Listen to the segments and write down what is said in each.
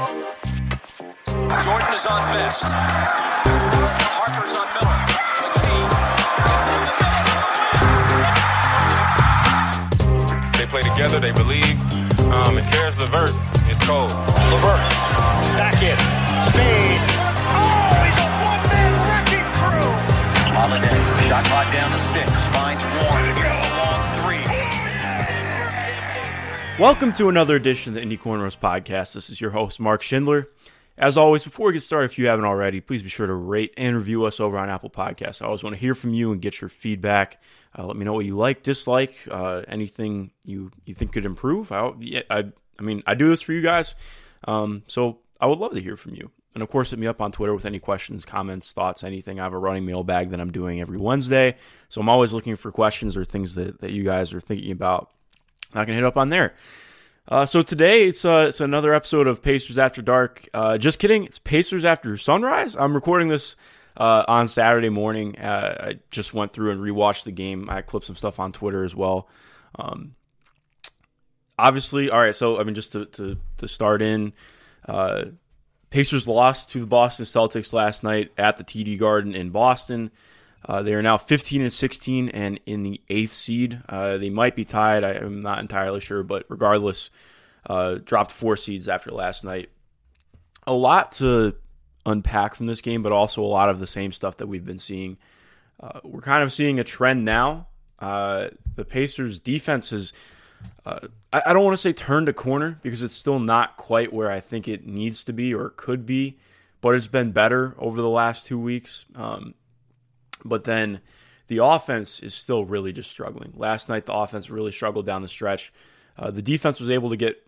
Jordan is on best. Harper's on Miller. McKee. They play together, they believe. Um, and Caris LeVert is cold. LeVert, back in, fade. Oh, he's a one-man wrecking crew. Holiday, shot clock down to six, finds one. Welcome to another edition of the Indy Cornrows podcast. This is your host, Mark Schindler. As always, before we get started, if you haven't already, please be sure to rate and review us over on Apple Podcasts. I always want to hear from you and get your feedback. Uh, let me know what you like, dislike, uh, anything you, you think could improve. I, I, I mean, I do this for you guys, um, so I would love to hear from you. And of course, hit me up on Twitter with any questions, comments, thoughts, anything. I have a running mailbag that I'm doing every Wednesday, so I'm always looking for questions or things that, that you guys are thinking about. I can hit up on there. Uh, so today it's uh, it's another episode of Pacers After Dark. Uh, just kidding, it's Pacers After Sunrise. I'm recording this uh, on Saturday morning. Uh, I just went through and rewatched the game. I clipped some stuff on Twitter as well. Um, obviously, all right. So I mean, just to to, to start in, uh, Pacers lost to the Boston Celtics last night at the TD Garden in Boston. Uh, they are now 15 and 16 and in the eighth seed. Uh, they might be tied. I, am not entirely sure, but regardless, uh, dropped four seeds after last night. A lot to unpack from this game, but also a lot of the same stuff that we've been seeing. Uh, we're kind of seeing a trend now. Uh, the Pacers' defense uh, I, I don't want to say turned a corner because it's still not quite where I think it needs to be or could be, but it's been better over the last two weeks. Um, but then the offense is still really just struggling. Last night, the offense really struggled down the stretch. Uh, the defense was able to get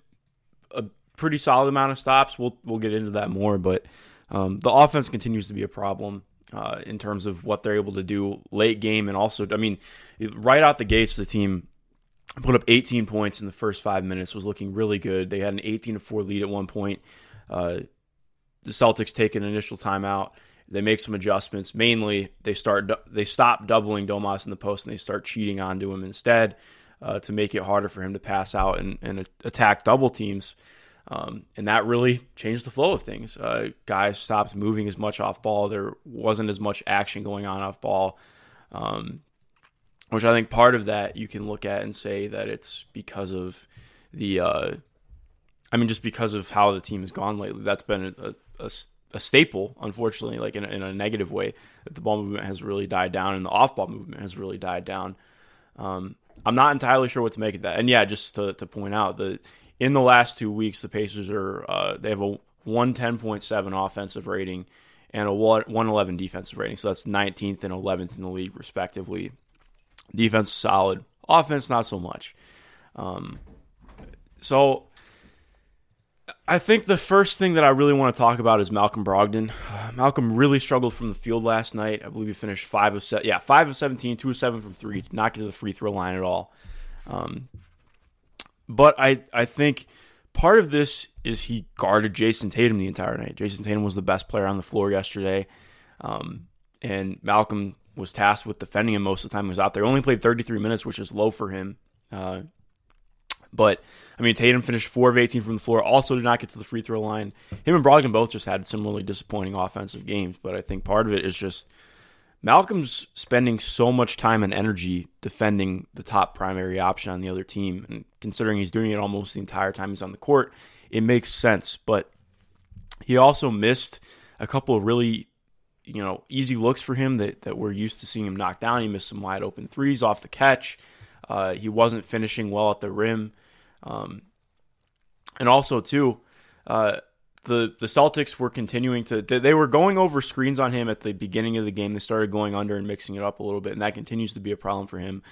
a pretty solid amount of stops. We'll we'll get into that more, but um, the offense continues to be a problem uh, in terms of what they're able to do late game, and also, I mean, right out the gates, the team put up 18 points in the first five minutes. Was looking really good. They had an 18 to four lead at one point. Uh, the Celtics take an initial timeout. They make some adjustments. Mainly, they start they stop doubling Domas in the post and they start cheating onto him instead uh, to make it harder for him to pass out and, and attack double teams. Um, and that really changed the flow of things. Uh, guys stopped moving as much off ball. There wasn't as much action going on off ball, um, which I think part of that you can look at and say that it's because of the. Uh, I mean, just because of how the team has gone lately. That's been a, a, a staple, unfortunately, like in a, in a, negative way, that the ball movement has really died down and the off ball movement has really died down. Um, I'm not entirely sure what to make of that. And yeah, just to, to point out that in the last two weeks, the Pacers are uh, they have a 110.7 offensive rating and a 111 defensive rating. So that's 19th and 11th in the league, respectively. Defense solid, offense not so much. Um, so I think the first thing that I really want to talk about is Malcolm Brogdon. Uh, Malcolm really struggled from the field last night. I believe he finished five of seven. Yeah, five of 17, two of seven from three. Did not get to the free throw line at all. Um, but I I think part of this is he guarded Jayson Tatum the entire night. Jayson Tatum was the best player on the floor yesterday, um, and Malcolm was tasked with defending him most of the time he was out there. Only played 33 minutes, which is low for him. Uh, but I mean, Tatum finished four of 18 from the floor. Also, did not get to the free throw line. Him and Brogdon both just had similarly disappointing offensive games. But I think part of it is just Malcolm's spending so much time and energy defending the top primary option on the other team, and considering he's doing it almost the entire time he's on the court, it makes sense. But he also missed a couple of really, you know, easy looks for him that that we're used to seeing him knock down. He missed some wide open threes off the catch. Uh, he wasn't finishing well at the rim. Um, and also too, uh, the the Celtics were continuing to they were going over screens on him at the beginning of the game. They started going under and mixing it up a little bit, and that continues to be a problem for him,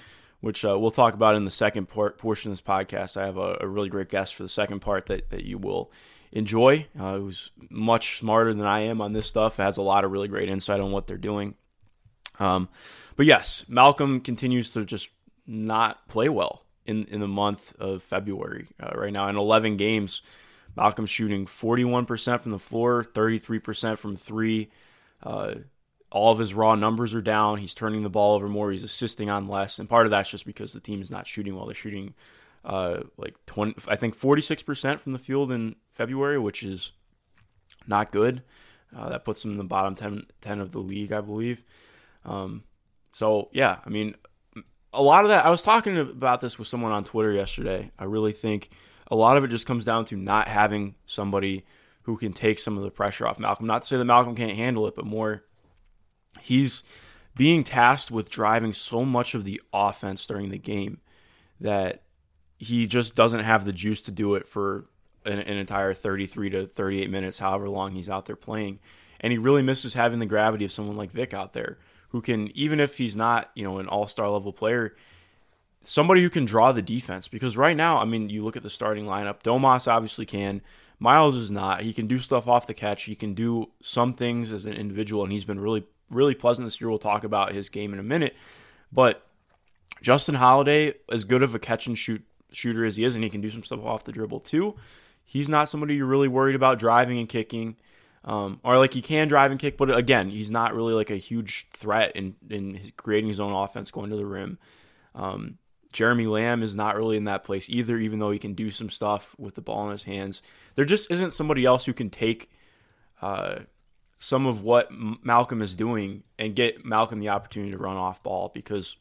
which uh, we'll talk about in the second part portion of this podcast. I have a, a, really great guest for the second part that that you will enjoy. Uh, who's much smarter than I am on this stuff. Has a lot of really great insight on what they're doing. Um, but yes, Malcolm continues to just not play well in in the month of February. Uh, right now, in 11 games, Malcolm's shooting 41% from the floor, 33% from three. Uh, all of his raw numbers are down. He's turning the ball over more. He's assisting on less, and part of that's just because the team is not shooting well. They're shooting uh, like 20, I think 46% from the field in February, which is not good. Uh, that puts him in the bottom 10, 10 of the league, I believe. Um, so yeah, I mean, a lot of that. I was talking about this with someone on Twitter yesterday. I really think a lot of it just comes down to not having somebody who can take some of the pressure off Malcolm. Not to say that Malcolm can't handle it, but more he's being tasked with driving so much of the offense during the game that he just doesn't have the juice to do it for an, an, entire 33 to 38 minutes, however long he's out there playing. And he really misses having the gravity of someone like Vic out there who can, even if he's not, you know, an all star level player, somebody who can draw the defense. Because right now, I mean, you look at the starting lineup, Domas obviously can. Miles is not. He can do stuff off the catch. He can do some things as an individual, and he's been really, really pleasant this year. We'll talk about his game in a minute. But Justin Holiday, as good of a catch and shoot shooter as he is, and he can do some stuff off the dribble too. He's not somebody you're really worried about driving and kicking. Um, or like he can drive and kick, but again, he's not really like a huge threat in, in creating his own offense going to the rim. Um, Jeremy Lamb is not really in that place either, even though he can do some stuff with the ball in his hands. There just isn't somebody else who can take uh, some of what Malcolm is doing and get Malcolm the opportunity to run off ball because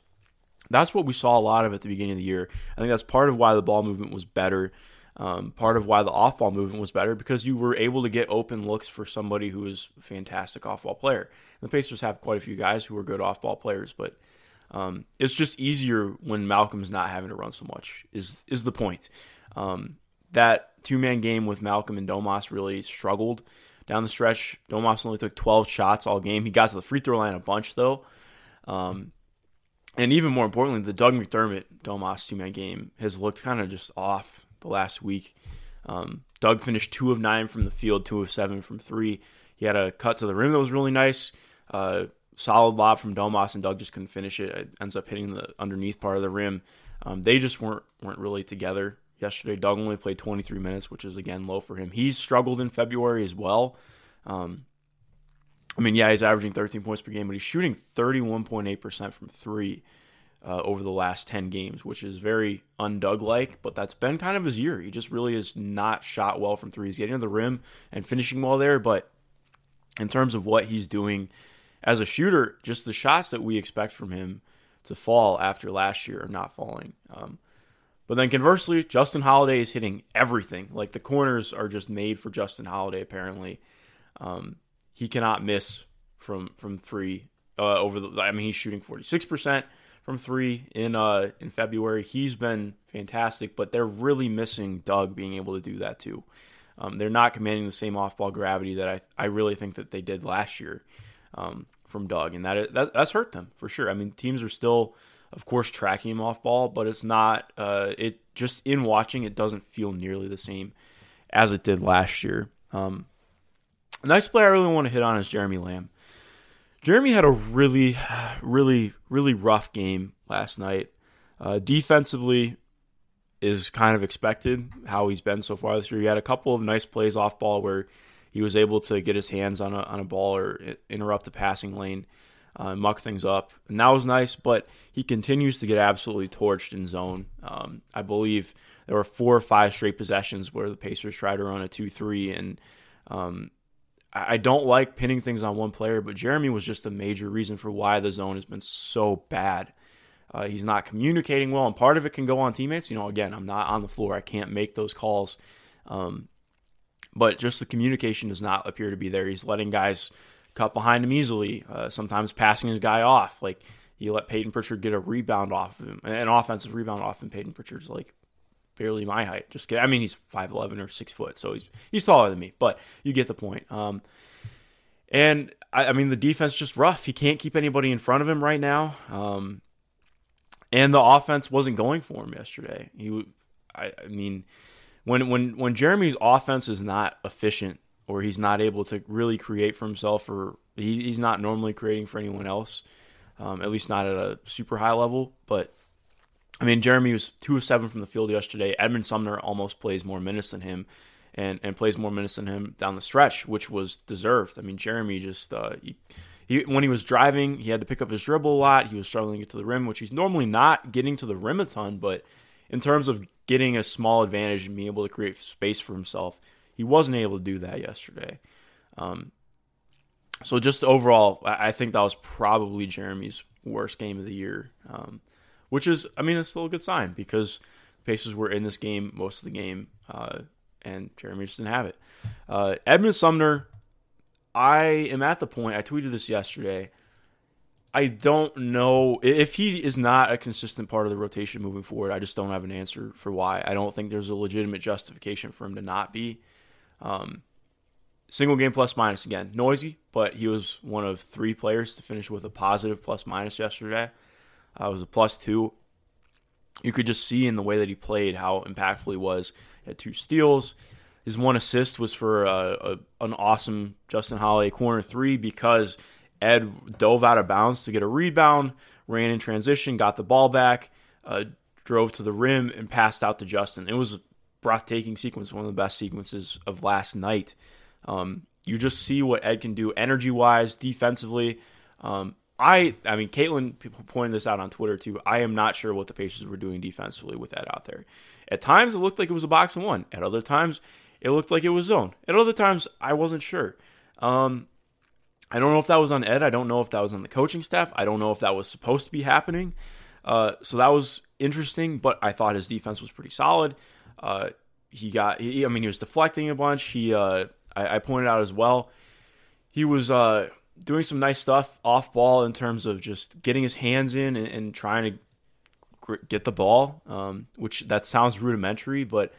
that's what we saw a lot of at the beginning of the year. I think that's part of why the ball movement was better. Um, part of why the off ball movement was better because you were able to get open looks for somebody who is a fantastic off ball player. And the Pacers have quite a few guys who are good off ball players, but um, it's just easier when Malcolm's not having to run so much. Is is the point? Um, that two man game with Malcolm and Domas really struggled down the stretch. Domas only took 12 shots all game. He got to the free throw line a bunch though. Um, and even more importantly, the Doug McDermott Domas two man game has looked kind of just off the last week. Um, Doug finished two of nine from the field, two of seven from three. He had a cut to the rim that was really nice. Uh, solid lob from Domas, and Doug just couldn't finish it. It ends up hitting the underneath part of the rim. Um, they just weren't weren't really together yesterday. Doug only played 23 minutes, which is again low for him. He's struggled in February as well. Um, I mean, yeah, he's averaging 13 points per game, but he's shooting 31.8% from three uh, over the last 10 games, which is very undug like, but that's been kind of his year. He just really is not shot well from three. He's getting to the rim and finishing well there, but in terms of what he's doing as a shooter, just the shots that we expect from him to fall after last year are not falling. Um, but then conversely, Justin Holiday is hitting everything. Like the corners are just made for Justin Holiday. Apparently, um, he cannot miss from from three. Uh, over the, I mean, he's shooting forty six percent from three in uh in February. He's been fantastic, but they're really missing Doug being able to do that too. Um, they're not commanding the same off ball gravity that I I really think that they did last year um, from Doug, and that, that that's hurt them for sure. I mean, teams are still, of course, tracking him off ball, but it's not. Uh, it just in watching, it doesn't feel nearly the same as it did last year. Um, a nice player I really want to hit on is Jeremy Lamb. Jeremy had a really, really, really rough game last night. Uh, defensively, is kind of expected how he's been so far this year. He had a couple of nice plays off ball where he was able to get his hands on a, on a ball or interrupt the passing lane, uh, muck things up, and that was nice. But he continues to get absolutely torched in zone. Um, I believe there were four or five straight possessions where the Pacers tried to run a two-three, and um, I don't like pinning things on one player, but Jeremy was just the major reason for why the zone has been so bad. Uh, he's not communicating well, and part of it can go on teammates. You know, again, I'm not on the floor; I can't make those calls. Um, but just the communication does not appear to be there. He's letting guys cut behind him easily, uh, sometimes passing his guy off. Like he let Payton Pritchard get a rebound off of him, an offensive rebound off him. Payton Pritchard's like barely my height. Just kidding. I mean, he's five eleven or six foot, so he's he's taller than me. But you get the point. Um, and I, I, mean, the defense just rough. He can't keep anybody in front of him right now. Um, and the offense wasn't going for him yesterday. He, I, I mean, when when when Jeremy's offense is not efficient or he's not able to really create for himself or he, he's not normally creating for anyone else, um, at least not at a super high level. But I mean, Jeremy was two of seven from the field yesterday. Edmond Sumner almost plays more minutes than him. And, and plays more minutes than him down the stretch, which was deserved. I mean, Jeremy just uh, he, he, when he was driving, he had to pick up his dribble a lot. He was struggling to get to the rim, which he's normally not getting to the rim a ton. But in terms of getting a small advantage and being able to create space for himself. He wasn't able to do that yesterday. Um, so just overall, I think that was probably Jeremy's worst game of the year, um, which is, I mean, it's still a good sign because the Pacers were in this game most of the game, uh, and Jeremy just didn't have it. Uh, Edmond Sumner, I am at the point. I tweeted this yesterday. I don't know if he is not a consistent part of the rotation moving forward. I just don't have an answer for why. I don't think there's a legitimate justification for him to not be. Um, single game plus minus again, noisy, but he was one of three players to finish with a positive plus minus yesterday. Uh, was a plus two. You could just see in the way that he played how impactful he was. He had two steals. His one assist was for a, a, an awesome Justin Holiday corner three because Ed dove out of bounds to get a rebound, ran in transition, got the ball back, uh, drove to the rim, and passed out to Justin. It was a breathtaking sequence, one of the best sequences of last night. Um, you just see what Ed can do energy wise, defensively. Um, I, I mean, Caitlin pointed this out on Twitter too. I am not sure what the Pacers were doing defensively with that out there. At times, it looked like it was a box and one. At other times, it looked like it was zone. At other times, I wasn't sure. Um, I don't know if that was on Ed. I don't know if that was on the coaching staff. I don't know if that was supposed to be happening. Uh, so that was interesting, but I thought his defense was pretty solid. Uh, he got, he, I mean, he was deflecting a bunch. He, uh, I, I, pointed out as well, he was uh, doing some nice stuff off ball in terms of just getting his hands in and, and trying to get the ball, um, which that sounds rudimentary, but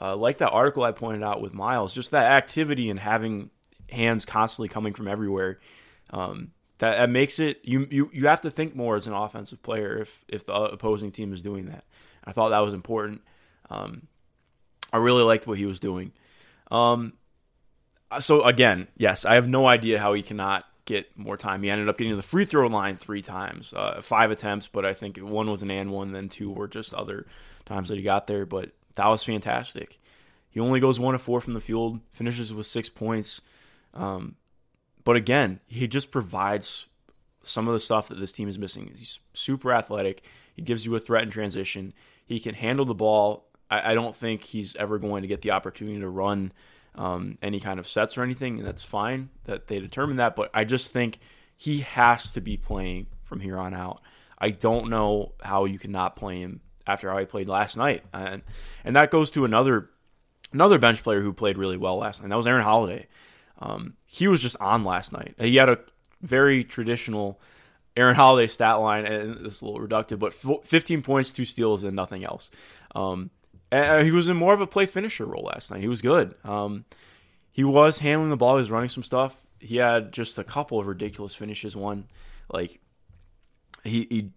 uh, like that article I pointed out with Miles, just that activity and having hands constantly coming from everywhere. Um, that, that makes it you, you you have to think more as an offensive player if if the opposing team is doing that. I thought that was important. Um, I really liked what he was doing. Um, so again, yes, I have no idea how he cannot get more time. He ended up getting to the free throw line three times, uh, five attempts, but I think one was an and one, then two were just other times that he got there. But that was fantastic. He only goes one of four from the field, finishes with six points. Um, but again, he just provides some of the stuff that this team is missing. He's super athletic. He gives you a threat in transition. He can handle the ball. I, I don't think he's ever going to get the opportunity to run um, any kind of sets or anything, and that's fine that they determine that. But I just think he has to be playing from here on out. I don't know how you cannot play him after how he played last night, and and that goes to another another bench player who played really well last night. That was Aaron Holiday. Um, he was just on last night. He had a very traditional Aaron Holiday stat line, and it's a little reductive, but 15 points, two steals, and nothing else. Um, and he was in more of a play finisher role last night. He was good. Um, he was handling the ball. He was running some stuff. He had just a couple of ridiculous finishes. One, like he, he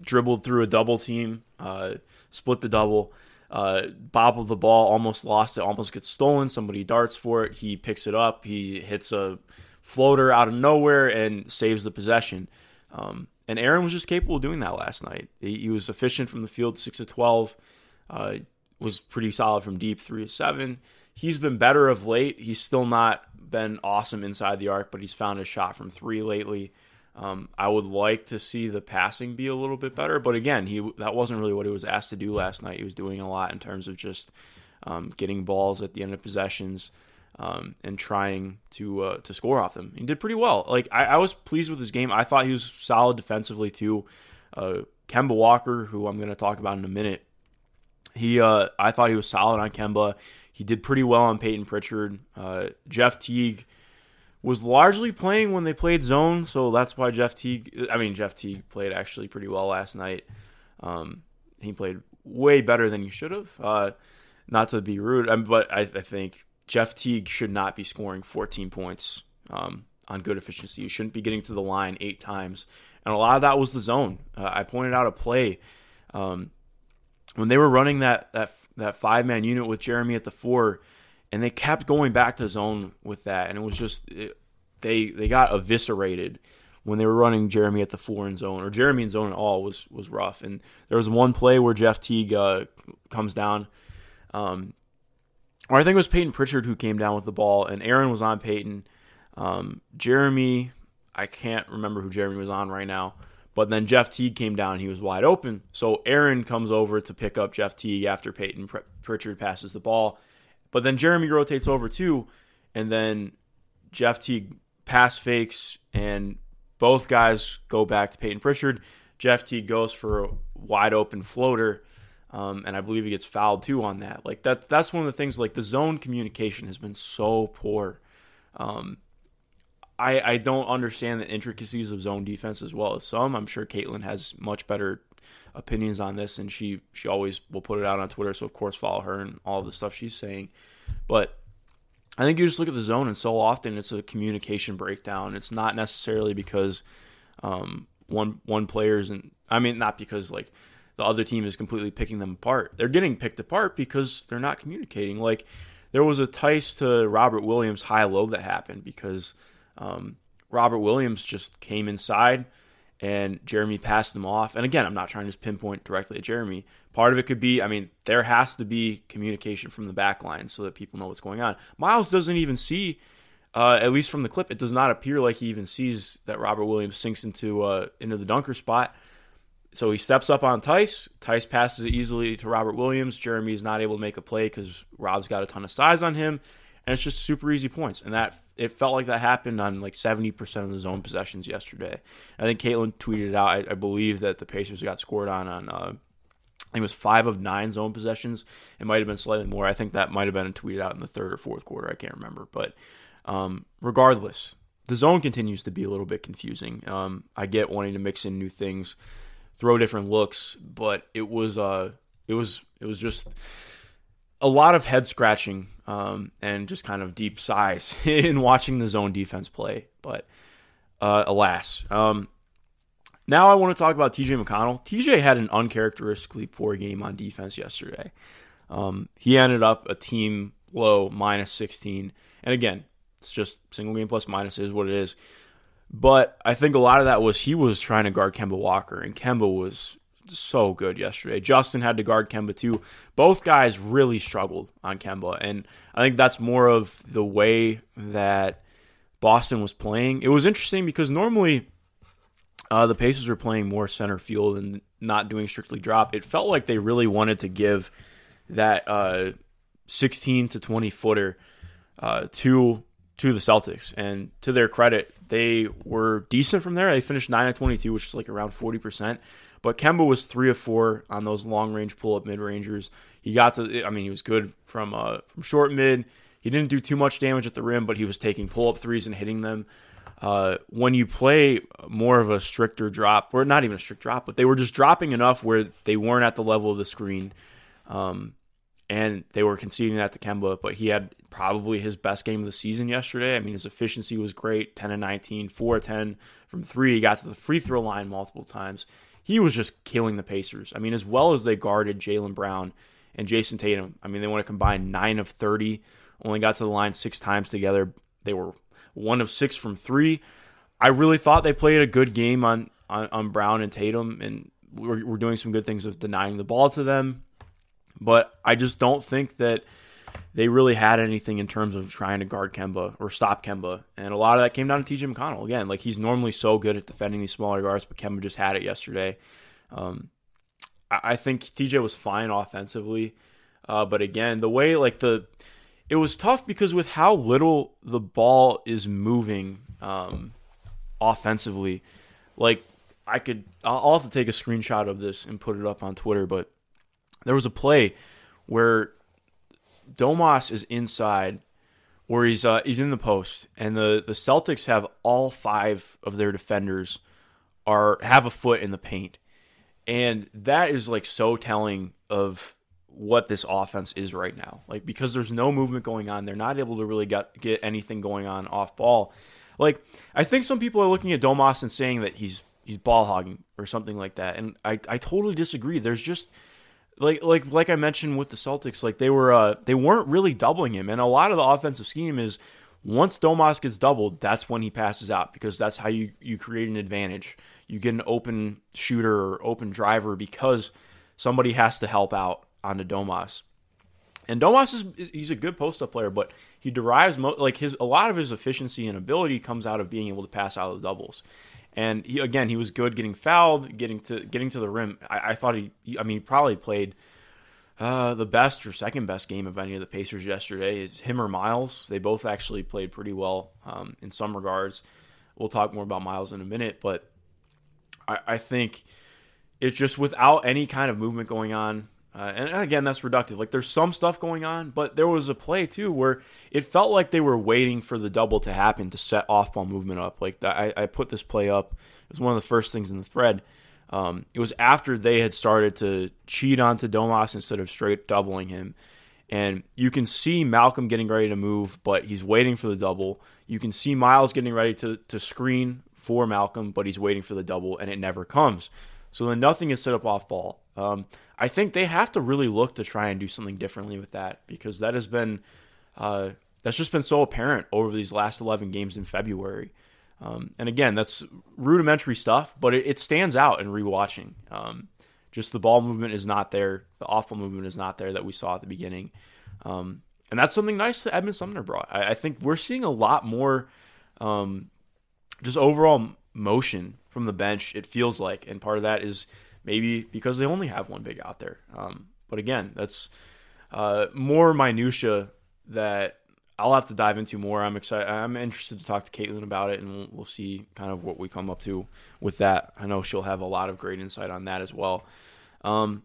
dribbled through a double team, uh, split the double, uh, bobbled the ball, almost lost it, almost gets stolen. Somebody darts for it. He picks it up. He hits a floater out of nowhere and saves the possession. Um, and Aaron was just capable of doing that last night. He, he was efficient from the field, six of twelve. Uh, was pretty solid from deep, three to seven. He's been better of late. He's still not been awesome inside the arc, but he's found a shot from three lately. Um, I would like to see the passing be a little bit better, but again, he that wasn't really what he was asked to do last night. He was doing a lot in terms of just um, getting balls at the end of possessions um, and trying to uh, to score off them. He did pretty well. Like I, I, was pleased with his game. I thought he was solid defensively too. Uh, Kemba Walker, who I'm going to talk about in a minute, he uh, I thought he was solid on Kemba. He did pretty well on Payton Pritchard. Uh, Jeff Teague was largely playing when they played zone, so that's why Jeff Teague. I mean, Jeff Teague played actually pretty well last night. Um, he played way better than he should have. Uh, not to be rude, um, but I, I, think Jeff Teague should not be scoring 14 points um, on good efficiency. You shouldn't be getting to the line eight times, and a lot of that was the zone. Uh, I pointed out a play um, when they were running that that that five man unit with Jeremy at the four and they kept going back to zone with that, and it was just it, they they got eviscerated when they were running Jeremy at the four in zone or Jeremy in zone at all was was rough. And there was one play where Jeff Teague uh, comes down, um, or I think it was Payton Pritchard who came down with the ball, and Aaron was on Payton. Um, Jeremy, I can't remember who Jeremy was on right now. But then Jeff Teague came down he was wide open. So Aaron comes over to pick up Jeff Teague after Payton Pritchard passes the ball. But then Jeremy rotates over too, and then Jeff Teague pass fakes, and both guys go back to Payton Pritchard. Jeff Teague goes for a wide open floater, um, and I believe he gets fouled too on that. Like that, that's one of the things. Like the zone communication has been so poor. Um, I I don't understand the intricacies of zone defense as well as some. I'm sure Caitlin has much better opinions on this, and she she always will put it out on Twitter. So of course follow her and all the stuff she's saying. But I think you just look at the zone, and so often it's a communication breakdown. It's not necessarily because um, one one isn't. I mean not because like the other team is completely picking them apart. They're getting picked apart because they're not communicating. Like there was a Theis to Robert Williams high low that happened because um, Robert Williams just came inside and Jeremy passed him off. And again, I'm not trying to pinpoint directly at Jeremy. Part of it could be, I mean, there has to be communication from the back line so that people know what's going on. Miles doesn't even see, uh, at least from the clip, it does not appear like he even sees that Robert Williams sinks into uh, into the dunker spot. So he steps up on Theis. Theis passes it easily to Robert Williams. Jeremy is not able to make a play because Rob's got a ton of size on him and it's just super easy points. And that it felt like that happened on like seventy percent of the zone possessions yesterday. I think Caitlin tweeted out. I, I believe that the Pacers got scored on on. Uh, I think it was five of nine zone possessions. It might have been slightly more. I think that might have been tweeted out in the third or fourth quarter. I can't remember, but um, regardless, the zone continues to be a little bit confusing. Um, I get wanting to mix in new things, throw different looks, but it was uh, it was it was just a lot of head scratching um, and just kind of deep sighs in watching the zone defense play. But uh, alas, um, now I want to talk about TJ McConnell. TJ had an uncharacteristically poor game on defense yesterday. Um, he ended up a team low minus 16. And again, it's just single game plus minus is what it is. But I think a lot of that was he was trying to guard Kemba Walker, and Kemba was so good yesterday. Justin had to guard Kemba too. Both guys really struggled on Kemba, and I think that's more of the way that Boston was playing. It was interesting because normally uh, the Pacers were playing more center field and not doing strictly drop. It felt like they really wanted to give that uh, 16 to 20 footer uh, to to the Celtics, and to their credit, they were decent from there. They finished nine of 22, which is like around 40 percent. But Kemba was three of four on those long range pull up mid rangers. He got to, I mean, he was good from uh, from short mid. He didn't do too much damage at the rim, but he was taking pull up threes and hitting them. Uh, when you play more of a stricter drop, or not even a strict drop, but they were just dropping enough where they weren't at the level of the screen. Um, and they were conceding that to Kemba, but he had probably his best game of the season yesterday. I mean, his efficiency was great 10 and 19, 4 10 from three. He got to the free throw line multiple times he was just killing the Pacers. I mean, as well as they guarded Jaylen Brown and Jayson Tatum. I mean, they want to combine nine of 30, only got to the line six times together. They were one of six from three. I really thought they played a good game on, on, on Brown and Tatum, and we're, we're doing some good things of denying the ball to them. But I just don't think that they really had anything in terms of trying to guard Kemba or stop Kemba. And a lot of that came down to TJ McConnell. Again, like he's normally so good at defending these smaller guards, but Kemba just had it yesterday. Um, I, think TJ was fine offensively. Uh, but again, the way like the it was tough because with how little the ball is moving um, offensively, like I could I'll have to take a screenshot of this and put it up on Twitter, but there was a play where Domas is inside, or he's uh, he's in the post, and the the Celtics have all five of their defenders are have a foot in the paint, and that is like so telling of what this offense is right now. Like because there's no movement going on, they're not able to really get get anything going on off ball. Like I think some people are looking at Domas and saying that he's he's ball hogging or something like that, and I I totally disagree. There's just like like like I mentioned with the Celtics, like they were uh, they weren't really doubling him, and a lot of the offensive scheme is once Domas gets doubled, that's when he passes out because that's how you you create an advantage. You get an open shooter or open driver because somebody has to help out on the Domas. And Domas is he's a good post up player, but he derives mo- like his a lot of his efficiency and ability comes out of being able to pass out of the doubles. And he, again, he was good getting fouled, getting to getting to the rim. I, I thought he, I mean, he probably played uh, the best or second best game of any of the Pacers yesterday. It's him or Miles. They both actually played pretty well um, in some regards. We'll talk more about Miles in a minute, but I, I think it's just without any kind of movement going on. Uh, and again, that's reductive. Like there's some stuff going on, but there was a play too where it felt like they were waiting for the double to happen to set off ball movement up. Like I, I put this play up. It was one of the first things in the thread. Um, it was after they had started to cheat onto Domas instead of straight doubling him. And you can see Malcolm getting ready to move, but he's waiting for the double. You can see Miles getting ready to, to screen for Malcolm, but he's waiting for the double, and it never comes. So then nothing is set up off ball. Um, I think they have to really look to try and do something differently with that because that has been uh, that's just been so apparent over these last 11 games in February. Um, and again, that's rudimentary stuff, but it, it stands out in rewatching. Um, just the ball movement is not there, the ball movement is not there that we saw at the beginning. Um, and that's something nice that Edmond Sumner brought. I, I think we're seeing a lot more um, just overall motion from the bench, it feels like. And part of that is maybe because they only have one big out there. Um, but again, that's uh, more minutia that I'll have to dive into more. I'm excited. I'm interested to talk to Caitlin about it, and we'll, see kind of what we come up to with that. I know she'll have a lot of great insight on that as well. Um,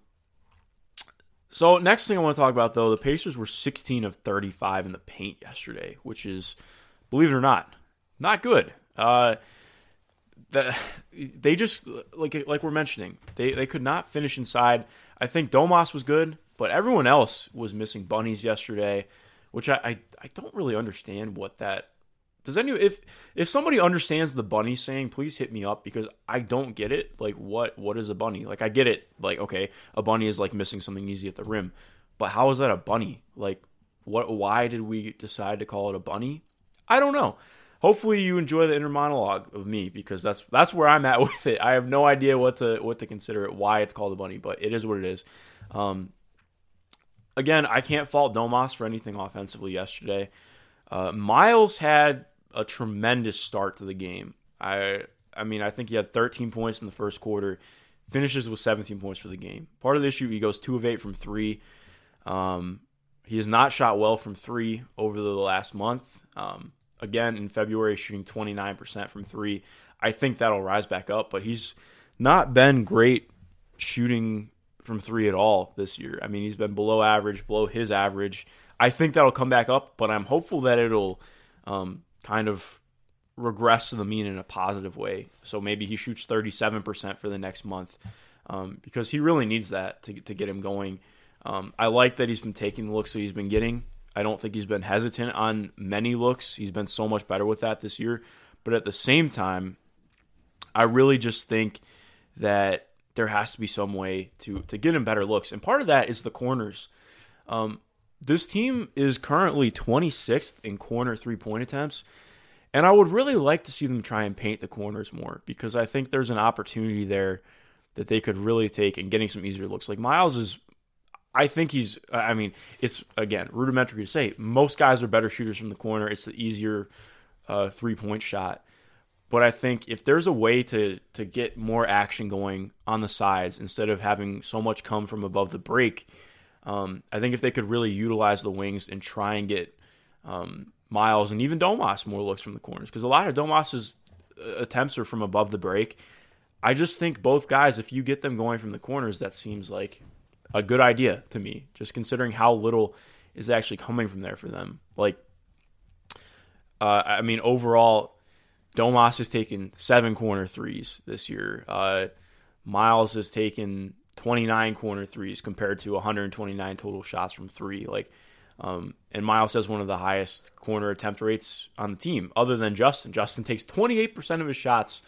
so next thing I want to talk about though, the Pacers were 16 of 35 in the paint yesterday, which is, believe it or not, not good. Uh, the, they just like like we're mentioning, they they could not finish inside. I think Domas was good, but everyone else was missing bunnies yesterday which I, I, I don't really understand what that does any if if somebody understands the bunny saying please hit me up because I don't get it like what what is a bunny? Like I get it like okay a bunny is like missing something easy at the rim but how is that a bunny? Like what why did we decide to call it a bunny? I don't know hopefully you enjoy the inner monologue of me because that's that's where I'm at with it I have no idea what to what to consider it why it's called a bunny but it is what it is um again, I can't fault Domas for anything offensively yesterday. Uh, Miles had a tremendous start to the game. I I mean, I think he had 13 points in the first quarter, finishes with 17 points for the game. Part of the issue, he goes two of eight from three. Um, he has not shot well from three over the last month. Um, again, in February, shooting 29% from three. I think that'll rise back up, but he's not been great shooting from three at all this year. I mean, he's been below average, below his average. I think that'll come back up, but I'm hopeful that it'll um, kind of regress to the mean in a positive way. So maybe he shoots 37% for the next month um, because he really needs that to, to get him going. Um, I like that he's been taking the looks that he's been getting. I don't think he's been hesitant on many looks. He's been so much better with that this year. But at the same time, I really just think that there has to be some way to to get him better looks, and part of that is the corners. Um, this team is currently 26th in corner three point attempts, and I would really like to see them try and paint the corners more because I think there's an opportunity there that they could really take and getting some easier looks. Like Miles is, I think he's. I mean, it's again rudimentary to say most guys are better shooters from the corner. It's the easier uh, three point shot. But I think if there's a way to to get more action going on the sides instead of having so much come from above the break, um, I think if they could really utilize the wings and try and get um, Miles and even Domas more looks from the corners because a lot of Domas's uh, attempts are from above the break. I just think both guys, if you get them going from the corners, that seems like a good idea to me. Just considering how little is actually coming from there for them. Like, uh, I mean, overall, Domas has taken seven corner threes this year. Uh, Miles has taken 29 corner threes compared to 129 total shots from three. Like, um, and Miles has one of the highest corner attempt rates on the team, other than Justin. Justin takes 28% of his shots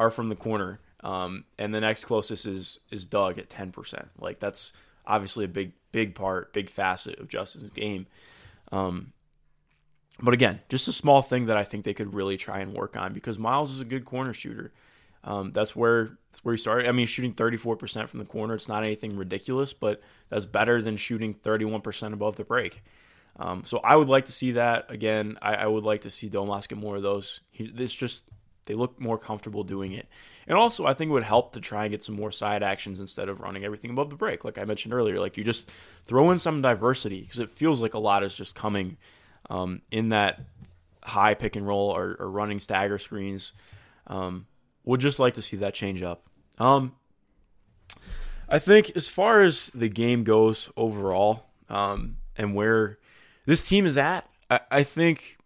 are from the corner, um, and the next closest is is Doug at 10%. Like, that's obviously a big big part, big facet of Justin's game. Um, but again, just a small thing that I think they could really try and work on because Miles is a good corner shooter. Um, that's where that's where he started. I mean, shooting 34% from the corner. It's not anything ridiculous, but that's better than shooting 31% above the break. Um, so I would like to see that again. I, I, would like to see Domas get more of those. He, it's just they look more comfortable doing it. And also, I think it would help to try and get some more side actions instead of running everything above the break. Like I mentioned earlier, like you just throw in some diversity because it feels like a lot is just coming um, in that high pick and roll or, or running stagger screens. Um, would just like to see that change up. Um, I think as far as the game goes overall, um, and where this team is at, I, I think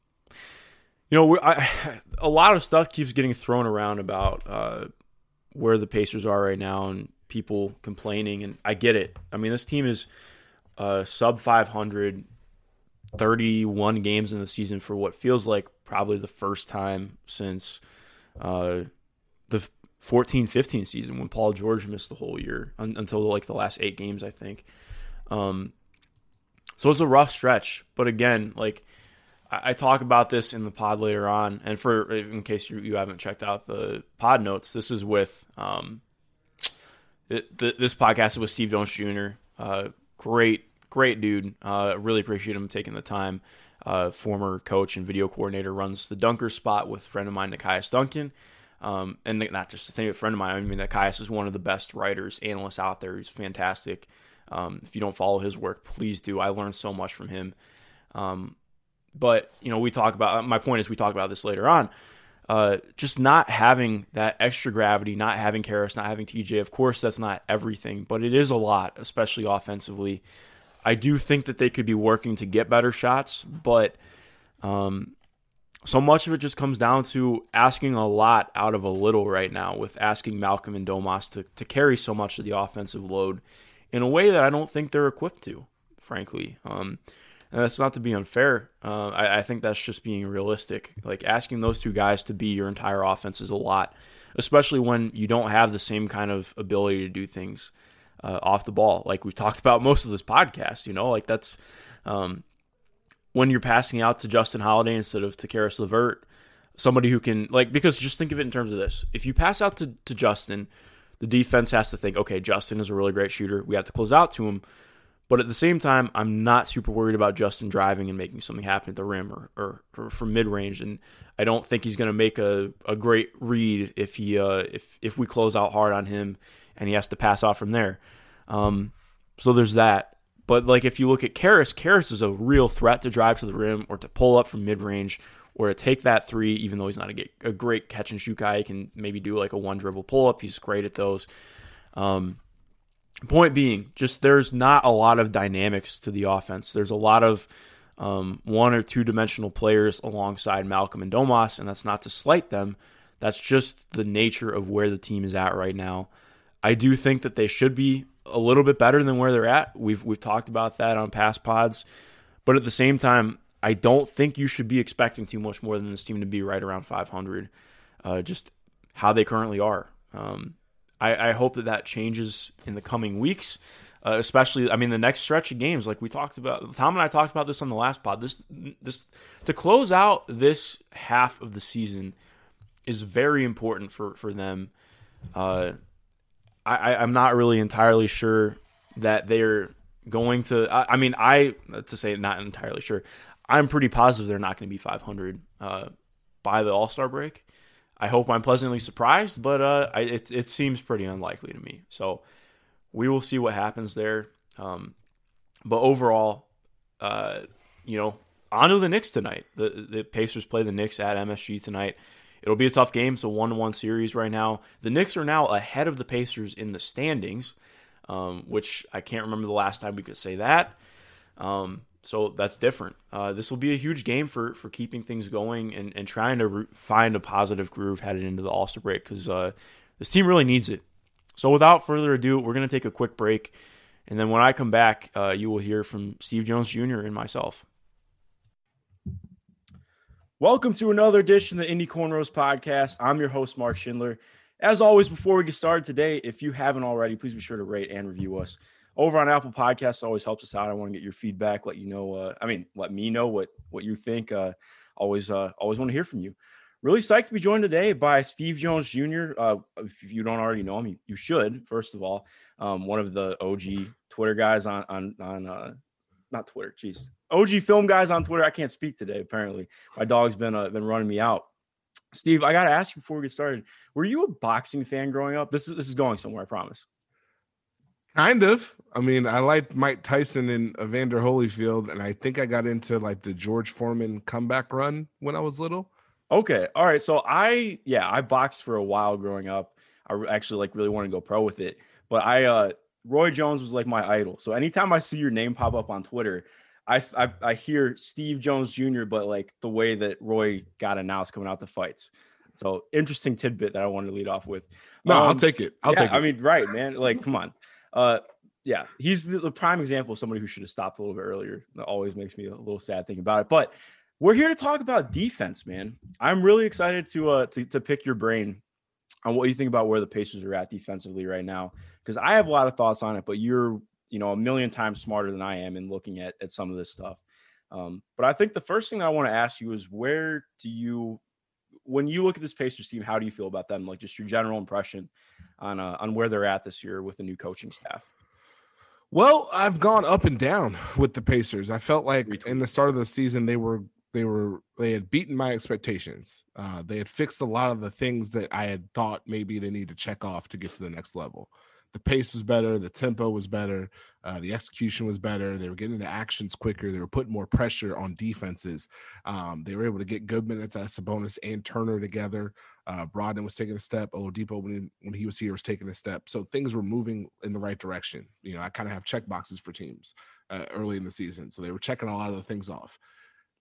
you know I, a lot of stuff keeps getting thrown around about uh, where the Pacers are right now and people complaining, and I get it. I mean, this team is uh, sub 500, 31 games in the season for what feels like probably the first time since uh, the 14 15 season when Paul George missed the whole year un- until like the last eight games, I think. Um, so it's a rough stretch. But again, like I, talk about this in the pod later on. And for in case you, you haven't checked out the pod notes, this is with um, it, the, this podcast is with Steve Jones Jr. Uh, great, great dude. Uh, really appreciate him taking the time. Uh, former coach and video coordinator runs the dunker spot with friend of mine, Nekias Duncan. Um, and not just a thing, a friend of mine. I mean, Nekias is one of the best writers, analysts out there. He's fantastic. Um, if you don't follow his work, please do. I learned so much from him. Um, but you know, we talk about. My point is, we talk about this later on. Uh, just not having that extra gravity, not having Caris, not having TJ. Of course, that's not everything, but it is a lot, especially offensively. I do think that they could be working to get better shots, but um, so much of it just comes down to asking a lot out of a little right now with asking Malcolm and Domas to, to carry so much of the offensive load in a way that I don't think they're equipped to, frankly. Um, and that's not to be unfair. Uh, I, I, think that's just being realistic. Like asking those two guys to be your entire offense is a lot, especially when you don't have the same kind of ability to do things uh, off the ball. Like we've talked about most of this podcast, you know, like that's um, when you're passing out to Justin Holiday instead of to Caris LeVert, somebody who can like because just think of it in terms of this. If you pass out to, to Justin, the defense has to think, okay, Justin is a really great shooter. We have to close out to him. But at the same time, I'm not super worried about Justin driving and making something happen at the rim or, or, or from mid range. And I don't think he's going to make a, a great read if he uh, if if we close out hard on him and he has to pass off from there. Um, so there's that. But like if you look at Caris, Caris is a real threat to drive to the rim or to pull up from mid range or to take that three, even though he's not a, a, great catch and shoot guy. He can maybe do like a one dribble pull up. He's great at those. Um, point being, just there's not a lot of dynamics to the offense. There's a lot of um, one or two dimensional players alongside Malcolm and Domas, and that's not to slight them. That's just the nature of where the team is at right now. I do think that they should be a little bit better than where they're at. We've we've talked about that on past pods, but at the same time, I don't think you should be expecting too much more than this team to be right around 500. Uh, just how they currently are. Um, I, I, hope that that changes in the coming weeks. Uh, especially, I mean, the next stretch of games, like we talked about. Tom and I talked about this on the last pod. This, this to close out this half of the season is very important for for them. Uh, I, I'm not really entirely sure that they're going to. I, I, mean, I to say not entirely sure. I'm pretty positive they're not going to be 500 uh, by the All Star break. I hope I'm pleasantly surprised, but uh, I, it it seems pretty unlikely to me. So we will see what happens there. Um, but overall, uh, you know, on to the Knicks tonight. The the Pacers play the Knicks at MSG tonight. It'll be a tough game. It's a one to one series right now. The Knicks are now ahead of the Pacers in the standings, um, which I can't remember the last time we could say that. Um, so that's different. Uh, this will be a huge game for for keeping things going and, and trying to re- find a positive groove headed into the All Star break because uh, this team really needs it. So without further ado, we're going to take a quick break. And then when I come back, uh, you will hear from Steve Jones Jr. and myself. Welcome to another edition of the Indy Cornrows podcast. I'm your host, Mark Schindler. As always, before we get started today, if you haven't already, please be sure to rate and review us over on Apple Podcasts. Always helps us out. I want to get your feedback. Let you know. Uh, I mean, let me know what what you think. Uh, always, uh, always want to hear from you. Really psyched to be joined today by Steve Jones Jr. Uh, if you don't already know him, you, should. First of all, um, one of the OG Twitter guys on on on uh, not Twitter. Jeez, OG film guys on Twitter. I can't speak today. Apparently, my dog's been uh, been running me out. Steve, I got to ask you before we get started. Were you a boxing fan growing up? This is this is going somewhere, I promise. Kind of. I mean, I liked Mike Tyson and Evander Holyfield, and I think I got into like the George Foreman comeback run when I was little. Okay. All right. So I yeah, I boxed for a while growing up. I actually like really want to go pro with it. But I uh Roy Jones was like my idol. So anytime I see your name pop up on Twitter, I I, I hear Steve Jones Jr., but like the way that Roy got announced coming out the fights. So interesting tidbit that I wanted to lead off with. No, I'll Um, take it. I'll yeah, take it. I mean, right, man. Like, come on. Uh, yeah, he's the, the prime example of somebody who should have stopped a little bit earlier. That always makes me a little sad thinking about it. But we're here to talk about defense, man. I'm really excited to uh to, to pick your brain on what you think about where the Pacers are at defensively right now, because I have a lot of thoughts on it, but you're you know a million times smarter than I am in looking at at some of this stuff. Um, but I think the first thing that I want to ask you is where do you when you look at this Pacers team, how do you feel about them? Like just your general impression on uh, on where they're at this year with the new coaching staff. Well, I've gone up and down with the Pacers. I felt like in the start of the season they were they were they had beaten my expectations. Uh, they had fixed a lot of the things that I had thought maybe they need to check off to get to the next level. The pace was better, the tempo was better, uh, the execution was better. They were getting into actions quicker. They were putting more pressure on defenses. Um, they were able to get good minutes out of Sabonis and Turner together. Uh, was taking a step. Oladipo, when he, when he was here, was taking a step. So things were moving in the right direction. You know, I kind of have check boxes for teams uh, early in the season, so they were checking a lot of the things off.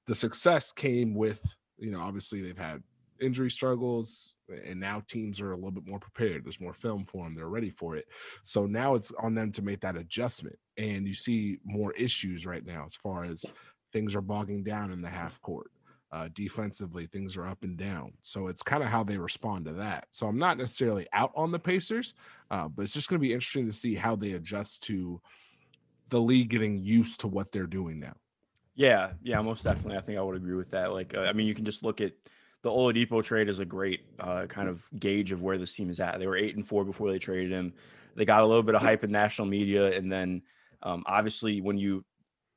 The success came with, you know, obviously they've had injury struggles, and now teams are a little bit more prepared. There's more film for them; they're ready for it. So now it's on them to make that adjustment. And you see more issues right now as far as things are bogging down in the half court uh, defensively things are up and down so it's kind of how they respond to that so i'm not necessarily out on the pacers uh, but it's just going to be interesting to see how they adjust to the league getting used to what they're doing now Yeah, yeah, most definitely. I think I would agree with that. Like, uh, I mean, you can just look at the Oladipo trade as a great uh, kind of gauge of where this team is at. They were eight and four before they traded him. They got a little bit of hype in national media, and then um, obviously when you,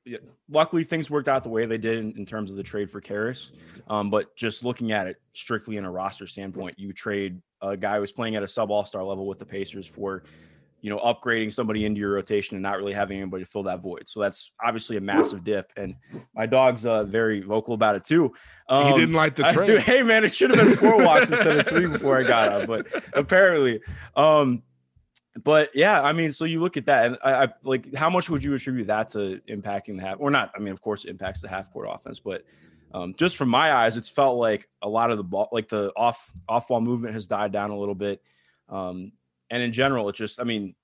yeah, luckily things worked out the way they did in, in terms of the trade for Caris. Um, but just looking at it strictly in a roster standpoint, you trade a guy who's playing at a sub All Star level with the Pacers for you know, upgrading somebody into your rotation and not really having anybody to fill that void. So that's obviously a massive dip. And my dog's uh, very vocal about it too. Um, he didn't like the I- trade dude, hey man, it should have been four walks instead of three before I got up, but apparently, um, but yeah, I mean, so you look at that, and I, I like how much would you attribute that to impacting the half, or not? I mean, of course, it impacts the half court offense, but um, just from my eyes, it's felt like a lot of the ball, like the off off ball movement, has died down a little bit, um, and in general, it just, I mean,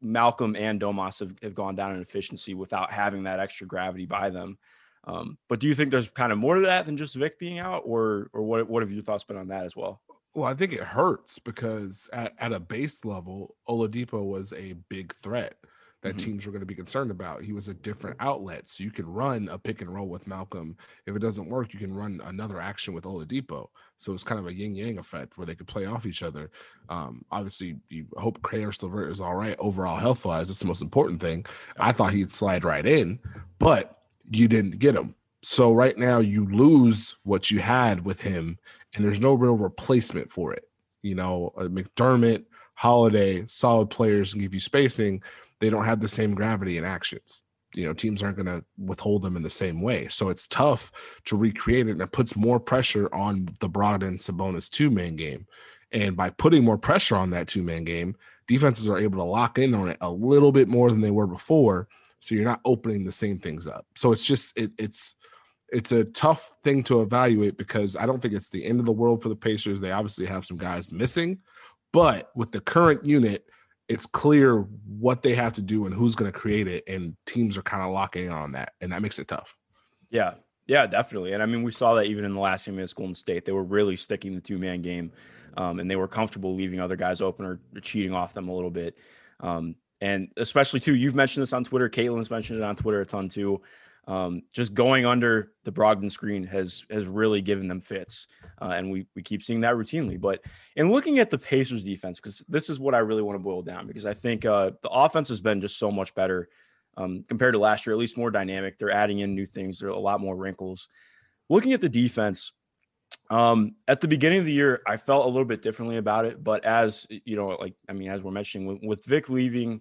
Malcolm and Domas have, have gone down in efficiency without having that extra gravity by them. Um, but do you think there's kind of more to that than just Vic being out, or or what what have your thoughts been on that as well? Well i think it hurts because at, at a base level oladipo was a big threat that Mhm. teams were going to be concerned about. He was a different outlet. So you can run a pick and roll with Malcolm. If it doesn't work, you can run another action with Oladipo. So it's kind of a yin yang effect where they could play off each other. Um, obviously, you hope Caris LeVert is all right overall health wise. That's the most important thing. I thought he'd slide right in, but you didn't get him. So right now you lose what you had with him, and there's no real replacement for it. You know, uh, McDermott, Holiday, solid players give you spacing. They don't have the same gravity in actions. You know, teams aren't going to withhold them in the same way. So it's tough to recreate it, and it puts more pressure on the Brogdon Sabonis two man game. And by putting more pressure on that two man game, defenses are able to lock in on it a little bit more than they were before. So you're not opening the same things up. So it's just it, it's it's a tough thing to evaluate because I don't think it's the end of the world for the Pacers. They obviously have some guys missing, but with the current unit, it's clear what they have to do and who's going to create it, and teams are kind of locking in on that, and that makes it tough. Yeah, yeah, definitely. And I mean, we saw that even in the last game against Golden State, they were really sticking the two man game, um, and they were comfortable leaving other guys open or cheating off them a little bit. Um, and especially too, you've mentioned this on Twitter. Caitlin's mentioned it on Twitter a ton too. Um, just going under the Brogdon screen has has really given them fits, uh, and we we keep seeing that routinely. But in looking at the Pacers defense, because this is what I really want to boil down, because I think uh, the offense has been just so much better um, compared to last year, at least more dynamic. They're adding in new things. There are a lot more wrinkles. Looking at the defense, Um, at the beginning of the year, I felt a little bit differently about it, but as you know, like I mean, as we're mentioning, with, with Vic leaving,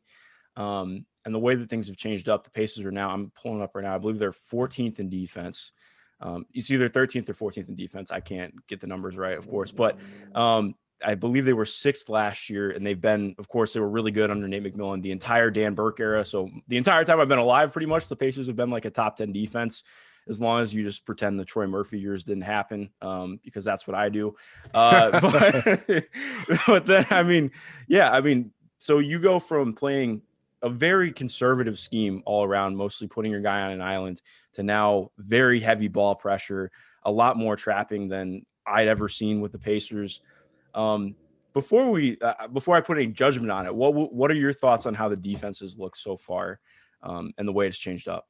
um, and the way that things have changed up, the Pacers are now. I'm pulling up right now. I believe they're 14th in defense. Um, it's either 13th or 14th in defense. I can't get the numbers right, of course, but um, I believe they were sixth last year, and they've been, of course, they were really good under Nate McMillan the entire Dan Burke era. So the entire time I've been alive, pretty much the Pacers have been like a top 10 defense. As long as you just pretend the Troy Murphy years didn't happen, um, because that's what I do. Uh, but, but then, I mean, yeah, I mean, so you go from playing a very conservative scheme all around, mostly putting your guy on an island, to now very heavy ball pressure, a lot more trapping than I'd ever seen with the Pacers. Um, before we, uh, before I put any judgment on it, what what are your thoughts on how the defenses look so far, um, and the way it's changed up?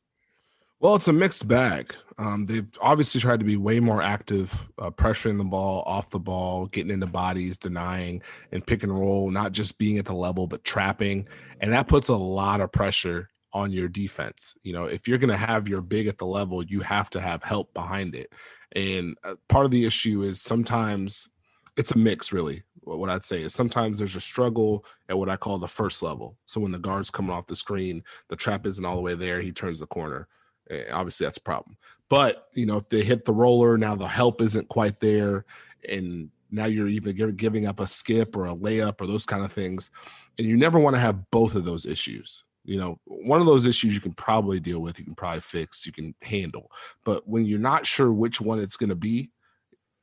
Well, it's a mixed bag. Um, they've obviously tried to be way more active, uh, pressuring the ball, off the ball, getting into bodies, denying, and pick and roll, not just being at the level, but trapping. And that puts a lot of pressure on your defense. You know, if you're going to have your big at the level, you have to have help behind it. And uh, part of the issue is sometimes it's a mix, really. What I'd say is sometimes there's a struggle at what I call the first level. So when the guard's coming off the screen, the trap isn't all the way there, he turns the corner Eh, obviously that's a problem. But you know, if they hit the roller, now the help isn't quite there, and now you're even giving up a skip or a layup or those kind of things, and you never want to have both of those issues. You know, one of those issues you can probably deal with, you can probably fix, you can handle. But when you're not sure which one it's going to be,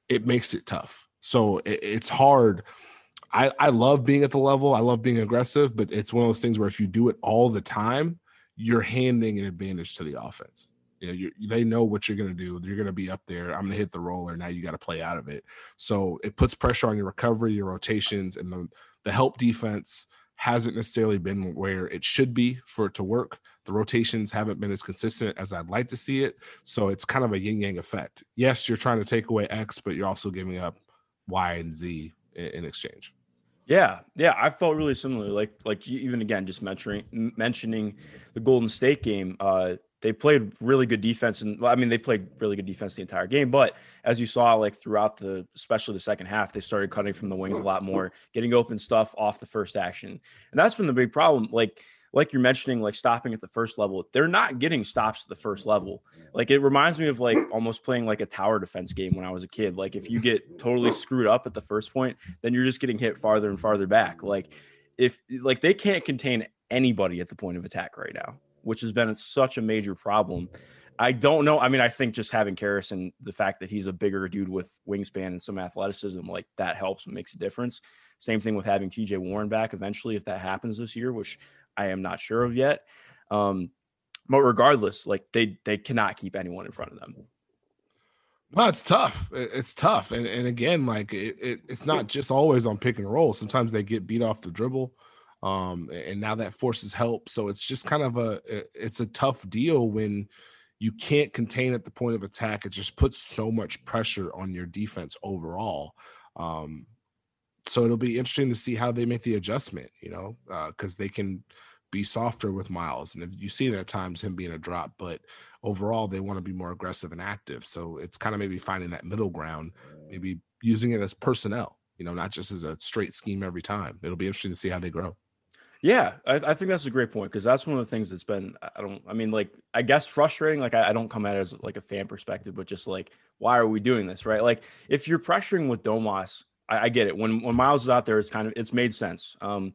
it makes it tough. So it, it's hard. I, I love being at the level. I love being aggressive, but it's one of those things where if you do it all the time, you're handing an advantage to the offense. You know, you, they know what you're going to do. You're going to be up there. I'm going to hit the roller. Now you got to play out of it. So it puts pressure on your recovery, your rotations, and the, the help defense hasn't necessarily been where it should be for it to work. The rotations haven't been as consistent as I'd like to see it. So it's kind of a yin yang effect. Yes, you're trying to take away X, but you're also giving up Y and Z in, in exchange. Yeah, yeah, I felt really similarly. Like, like even again, just mentioning mentioning the Golden State game. Uh, they played really good defense, and well, I mean, they played really good defense the entire game. But as you saw, like throughout the, especially the second half, they started cutting from the wings a lot more, getting open stuff off the first action, and that's been the big problem. Like like you're mentioning, like stopping at the first level, they're not getting stops at the first level. Like it reminds me of like almost playing like a tower defense game when I was a kid. Like if you get totally screwed up at the first point, then you're just getting hit farther and farther back. Like if like they can't contain anybody at the point of attack right now, which has been such a major problem. I don't know. I mean, I think just having Caris and the fact that he's a bigger dude with wingspan and some athleticism, like that helps and makes a difference. Same thing with having TJ Warren back eventually, if that happens this year, which I am not sure of yet. Um, but regardless, like they they cannot keep anyone in front of them. No, it's tough. It's tough, and and again, like it, it, it's not just always on pick and roll. Sometimes they get beat off the dribble, um, and now that forces help. So it's just kind of a it's a tough deal when you can't contain at the point of attack. It just puts so much pressure on your defense overall. Um, so it'll be interesting to see how they make the adjustment. You know, because uh, they can be softer with Miles. And if you see it at times him being a drop, but overall they want to be more aggressive and active. So it's kind of maybe finding that middle ground, maybe using it as personnel, you know, not just as a straight scheme every time. It'll be interesting to see how they grow. Yeah, I, I think that's a great point because that's one of the things that's been I don't I mean like I guess frustrating. Like I, I don't come at it as like a fan perspective, but just like why are we doing this, right? Like if you're pressuring with Domas, I, I get it. When when Miles is out there, it's kind of it's made sense. Um,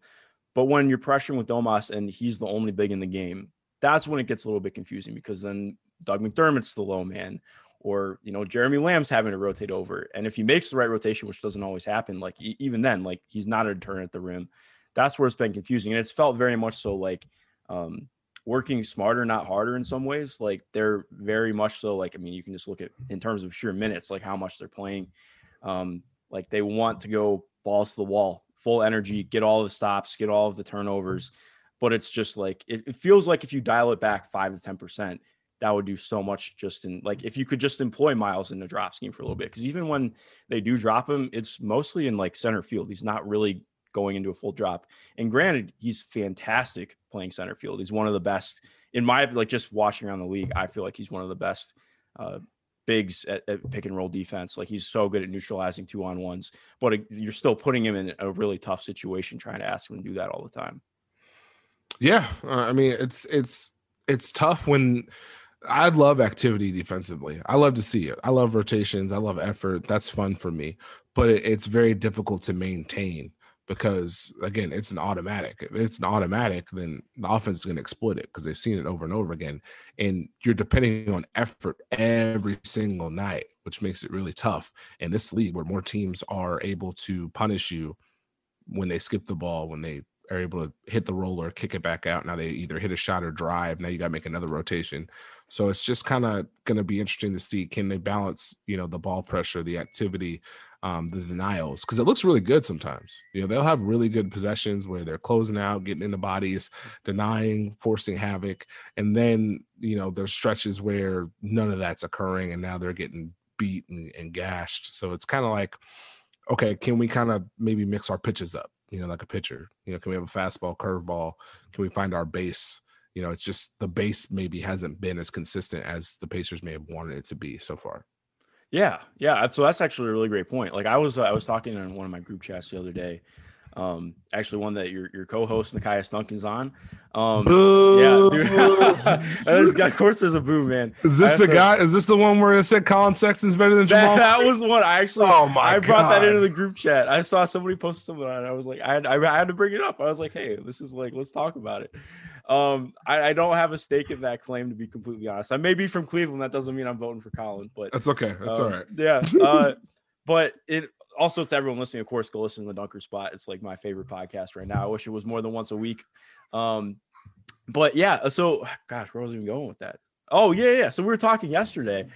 but when you're pressuring with Domas and he's the only big in the game, that's when it gets a little bit confusing because then Doug McDermott's the low man, or you know Jeremy Lamb's having to rotate over. And if he makes the right rotation, which doesn't always happen, like even then, like he's not a deterrent at the rim. That's where it's been confusing, and it's felt very much so like um, working smarter, not harder in some ways. Like they're very much so like I mean, you can just look at in terms of sheer minutes, like how much they're playing. Um, like they want to go balls to the wall full energy, get all the stops, get all of the turnovers. But it's just like it, it feels like if you dial it back five to ten percent, that would do so much just in like if you could just employ Miles in the drop scheme for a little bit. Because even when they do drop him, it's mostly in like center field. He's not really going into a full drop. And granted, he's fantastic playing center field. He's one of the best in my like just watching around the league. I feel like he's one of the best uh, bigs at, at, pick and roll defense. Like he's so good at neutralizing two on ones, but you're still putting him in a really tough situation trying to ask him to do that all the time. Yeah, uh, I mean it's it's it's tough when I love activity defensively. I love to see it. I love rotations. I love effort. That's fun for me, but it, it's very difficult to maintain because again, it's an automatic. If it's an automatic, then the offense is going to exploit it because they've seen it over and over again. And you're depending on effort every single night, which makes it really tough in this league where more teams are able to punish you when they skip the ball, when they are able to hit the roller, kick it back out. Now they either hit a shot or drive. Now you got to make another rotation. So it's just kind of going to be interesting to see can they balance, you know, the ball pressure, the activity, um, the denials because it looks really good sometimes. You know, they'll have really good possessions where they're closing out, getting into bodies, denying, forcing havoc, and then you know there's stretches where none of that's occurring, and now they're getting beat and, and gashed. So it's kind of like, okay, can we kind of maybe mix our pitches up? You know, like a pitcher. You know, can we have a fastball, curveball? Can we find our base? You know, it's just the base maybe hasn't been as consistent as the Pacers may have wanted it to be so far. Yeah, yeah. So that's actually a really great point. Like I was, uh, I was talking in one of my group chats the other day. Um, actually, one that your your co-host Nekias Duncan's on. Um, yeah, dude. of course, there's a boom, man. Is this the to, guy? Is this the one where it said Collin Sexton's better than Jamal? That, that was one. I actually, oh my, I brought God. that into the group chat. I saw somebody post something on it. I was like, I had, I had to bring it up. I was like, hey, this is like, let's talk about it. Um, I, I, don't have a stake in that claim to be completely honest. I may be from Cleveland. That doesn't mean I'm voting for Collin, but that's okay. That's um, all right. Yeah. Uh, but it also to everyone listening, of course, go listen to the Dunker Spot. It's like my favorite podcast right now. I wish it was more than once a week. Um, but yeah, so gosh, where was I even going with that? Oh yeah, yeah. So we were talking yesterday.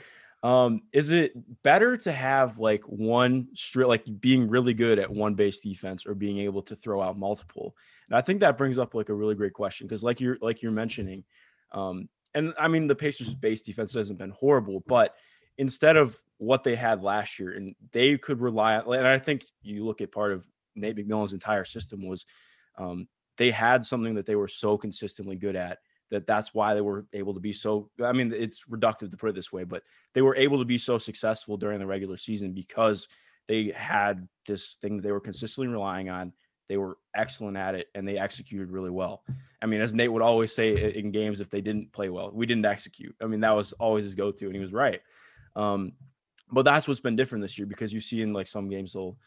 Um, is it better to have like one straight, like being really good at one base defense, or being able to throw out multiple? And I think that brings up like a really great question because, like you're like you're mentioning, um, and I mean the Pacers' base defense hasn't been horrible, but instead of what they had last year, and they could rely on. And I think you look at part of Nate McMillan's entire system was um, they had something that they were so consistently good at that that's why they were able to be so i mean it's reductive to put it this way but they were able to be so successful during the regular season because they had this thing that they were consistently relying on they were excellent at it and they executed really well. I mean as nate would always say in games if they didn't play well we didn't execute. I mean that was always his go-to and he was right. Um, but that's what's been different this year because you see in like some games they'll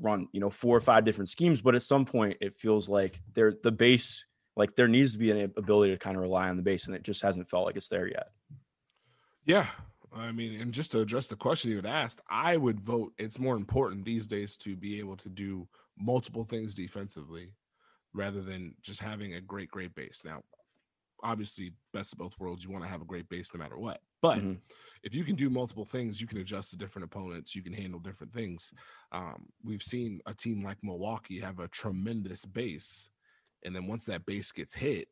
run, you know, four or five different schemes, but at some point it feels like they're the base, like there needs to be an ability to kind of rely on the base, and it just hasn't felt like it's there yet. Yeah. I mean, and just to address the question you had asked, I would vote it's more important these days to be able to do multiple things defensively rather than just having a great, great base. Now, obviously, best of both worlds, you want to have a great base no matter what. But mm-hmm if you can do multiple things, you can adjust to different opponents. You can handle different things. Um, we've seen a team like Milwaukee have a tremendous base, and then once that base gets hit,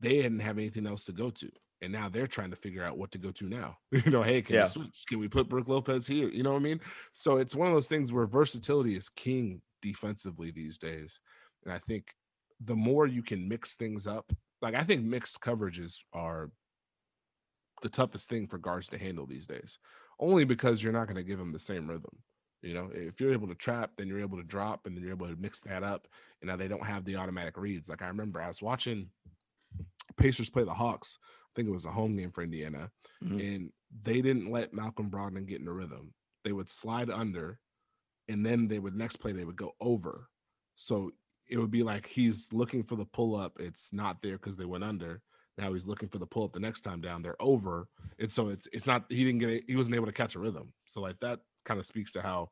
they didn't have anything else to go to, and now they're trying to figure out what to go to now. you know, hey, can yeah. we switch? Can we put Brook Lopez here? You know what I mean? So it's one of those things where versatility is king defensively these days, and I think the more you can mix things up, like I think mixed coverages are the toughest thing for guards to handle these days, only because you're not going to give them the same rhythm. You know, if you're able to trap, then you're able to drop, and then you're able to mix that up. You know, they don't have the automatic reads. Like I remember, I was watching Pacers play the Hawks. I think it was a home game for Indiana, mm-hmm. and they didn't let Malcolm Brogdon get in a rhythm. They would slide under, and then they would next play they would go over. So it would be like he's looking for the pull up. It's not there because they went under. Now he's looking for the pull up the next time down. They're over, and so it's it's not he didn't get it. He wasn't able to catch a rhythm. So like that kind of speaks to how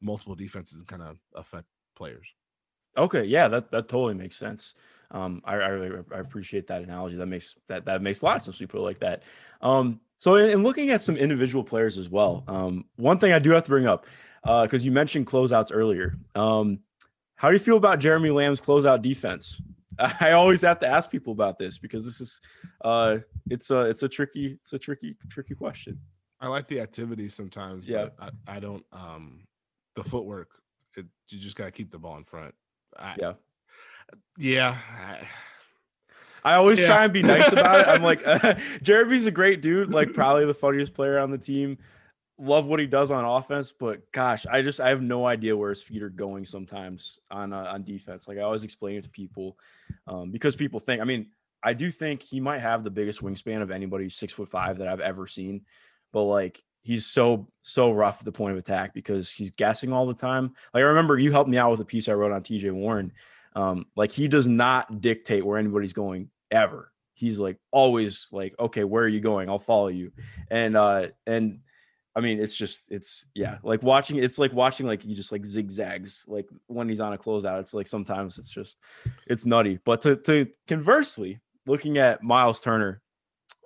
multiple defenses kind of affect players. Okay, yeah, that that totally makes sense. Um, I, I really I appreciate that analogy. That makes that that makes a lot of sense. We put it like that. Um, so in, in looking at some individual players as well, um, one thing I do have to bring up because uh, you mentioned closeouts earlier. Um, how do you feel about Jeremy Lamb's closeout defense? I always have to ask people about this because this is uh it's a it's a tricky it's a tricky tricky question. I like the activity sometimes, yeah. I, I, don't um the footwork. It, you just gotta keep the ball in front. I, yeah, yeah. I, I always yeah. try and be nice about it. I'm like, uh, Jeremy's a great dude, like probably the funniest player on the team. love what he does on offense, but gosh, I just I have no idea where his feet are going sometimes on uh, on defense. Like I always explain it to people um, because people think. I mean, I do think he might have the biggest wingspan of anybody six foot five that I've ever seen, but like he's so so rough at the point of attack because he's guessing all the time. Like I remember you helped me out with a piece I wrote on TJ Warren. Um, like he does not dictate where anybody's going ever. He's like always like, okay, where are you going? I'll follow you. And uh and I mean, it's just it's yeah, like watching it's like watching like he just like zigzags like when he's on a closeout. It's like sometimes it's just it's nutty. But to to conversely, looking at Miles Turner,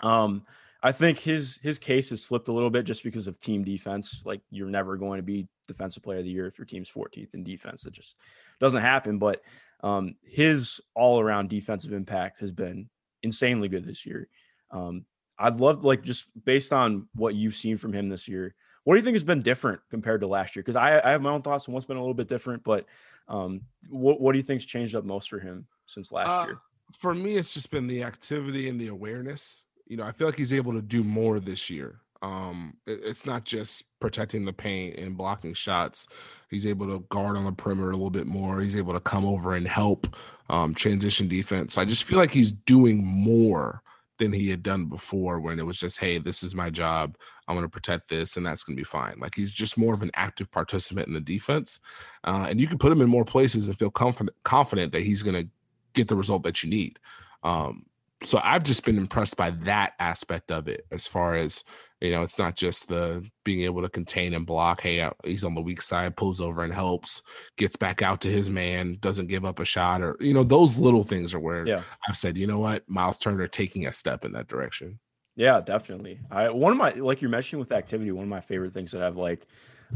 um, I think his his case has slipped a little bit just because of team defense. Like you're never going to be defensive player of the year if your team's 14th in defense. It just doesn't happen. But um, his all around defensive impact has been insanely good this year. Um, I'd love like just based on what you've seen from him this year. What do you think has been different compared to last year? Because I, I, have my own thoughts on what's been a little bit different, but um, what what do you think's changed up most for him since last uh, year? For me, it's just been the activity and the awareness. You know, I feel like he's able to do more this year. Um, it, it's not just protecting the paint and blocking shots. He's able to guard on the perimeter a little bit more. He's able to come over and help um, transition defense. So I just feel like he's doing more than he had done before when it was just, hey, this is my job. I'm going to protect this and that's going to be fine. Like he's just more of an active participant in the defense. Uh, and you can put him in more places and feel confident, confident that he's going to get the result that you need. Um, so I've just been impressed by that aspect of it as far as you know, it's not just the being able to contain and block. Hey, uh, he's on the weak side, pulls over and helps, gets back out to his man, doesn't give up a shot, or you know, those little things are where yeah. I've said, you know what, Miles Turner taking a step in that direction. Yeah, definitely. I one of my like you're mentioning with activity, one of my favorite things that I've liked.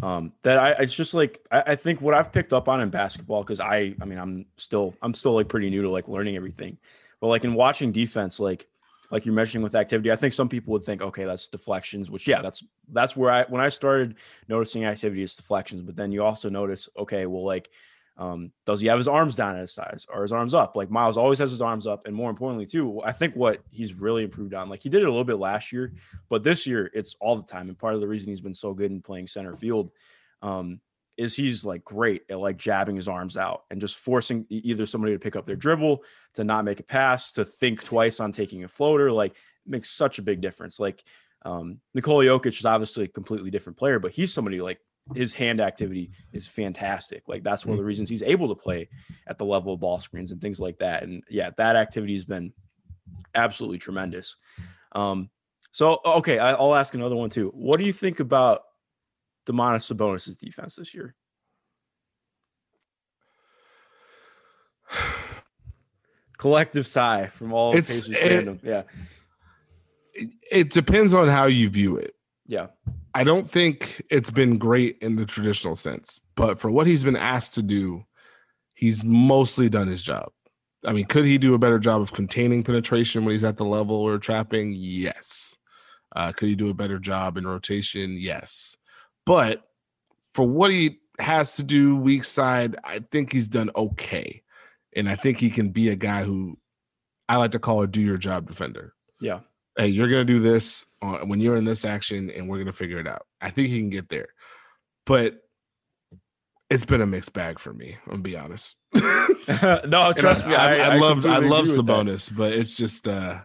Um, that I it's just like I, I think what I've picked up on in basketball because I I mean I'm still I'm still like pretty new to like learning everything, but like in watching defense, like like you're mentioning with activity. I think some people would think, okay, that's deflections, which yeah, that's that's where I when I started noticing activity is deflections. But then you also notice, okay, well, like, um, does he have his arms down at his sides or his arms up? Like Miles always has his arms up, and more importantly, too, I think what he's really improved on, like he did it a little bit last year, but this year it's all the time. And part of the reason he's been so good in playing center field um, is he's like great at like jabbing his arms out and just forcing either somebody to pick up their dribble, to not make a pass, to think twice on taking a floater. Like makes such a big difference. Like um, Nikola Jokic is obviously a completely different player, but he's somebody like his hand activity is fantastic. Like that's one of the mm. reasons he's able to play at the level of ball screens and things like that. And yeah, that activity has been absolutely tremendous. Um, so okay, I'll ask another one too. What do you think about Domantas Sabonis' defense this year? Collective sigh from all it's, it, Yeah. It, it depends on how you view it. Yeah. I don't think it's been great in the traditional sense, but for what he's been asked to do, he's mostly done his job. I mean, could he do a better job of containing penetration when he's at the level or trapping? Yes. Uh, could he do a better job in rotation? Yes. But for what he has to do weak side, I think he's done okay. And I think he can be a guy who I like to call a do your job defender. Yeah. Hey, you're going to do this when you're in this action and we're going to figure it out. I think he can get there. But it's been a mixed bag for me. I'm gonna be honest. no, trust I, me. I, I, I love I love Sabonis, but it's just uh,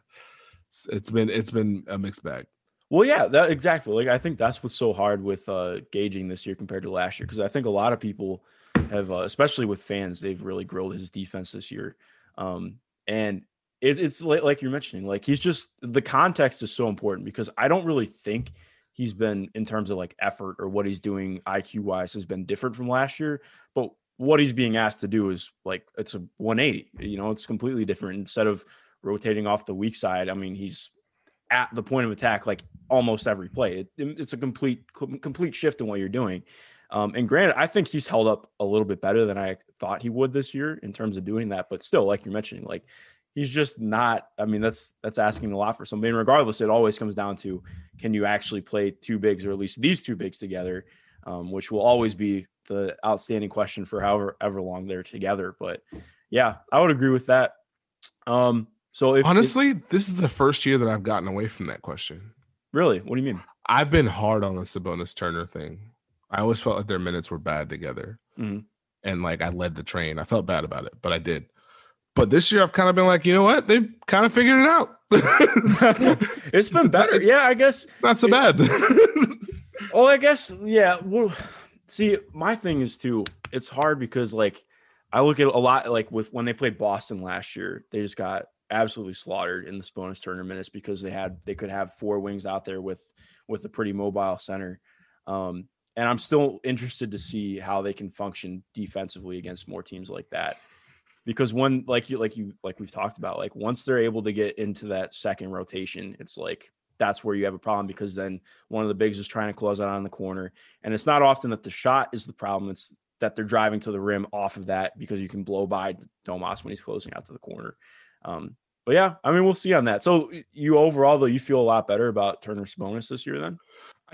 it's been it's been a mixed bag. Well, yeah, that exactly. Like I think that's what's so hard with uh, gauging this year compared to last year because I think a lot of people have, uh, especially with fans, they've really grilled his defense this year. Um, and it, it's like, like you're mentioning, like he's just the context is so important because I don't really think he's been in terms of like effort or what he's doing IQ wise has been different from last year, but what he's being asked to do is like it's a 180. You know, it's completely different. Instead of rotating off the weak side, I mean, he's at the point of attack like almost every play. It, it's a complete complete shift in what you're doing. Um, and granted, I think he's held up a little bit better than I thought he would this year in terms of doing that. But still, like you're mentioning, like he's just not. I mean, that's that's asking a lot for somebody. And regardless, it always comes down to can you actually play two bigs or at least these two bigs together, um, which will always be the outstanding question for however ever long they're together. But yeah, I would agree with that. Um, so if honestly, if, this is the first year that I've gotten away from that question. Really? What do you mean? I've been hard on the Sabonis Turner thing. I always felt like their minutes were bad together. Mhm. And like I led the train. I felt bad about it, but I did. But this year I've kind of been like, you know what? They kind of figured it out. It's been better. Yeah, I guess. Not so bad. Oh, I guess. Yeah. Well, see, my thing is too. It's hard because like I look at a lot like with when they played Boston last year, they just got absolutely slaughtered in Sabonis Turner minutes because they had they could have four wings out there with with a pretty mobile center. Um, and I'm still interested to see how they can function defensively against more teams like that. Because when like you like you like we've talked about, like once they're able to get into that second rotation, it's like that's where you have a problem because then one of the bigs is trying to close out on the corner. And it's not often that the shot is the problem. It's that they're driving to the rim off of that because you can blow by Domas when he's closing out to the corner. Um, but yeah, I mean, we'll see on that. So you overall, though, you feel a lot better about Turner Sabonis this year then?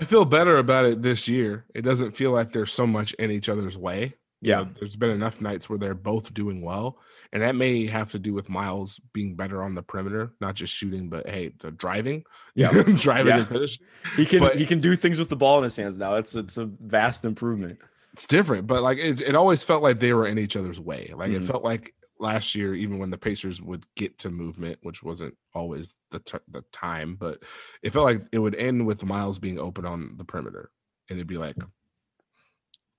I feel better about it this year. It doesn't feel like there's so much in each other's way. You Yeah. know, there's been enough nights where they're both doing well, and that may have to do with Miles being better on the perimeter, not just shooting, but hey, the driving, Yeah. driving Yeah. and finishing. He can But- he can do things with the ball in his hands now. It's it's a vast improvement. It's different, but like it, it always felt like they were in each other's way. Like it Mhm. felt like last year, even when the Pacers would get to movement, which wasn't always the t- the time, but it felt like it would end with Miles being open on the perimeter, and it'd be like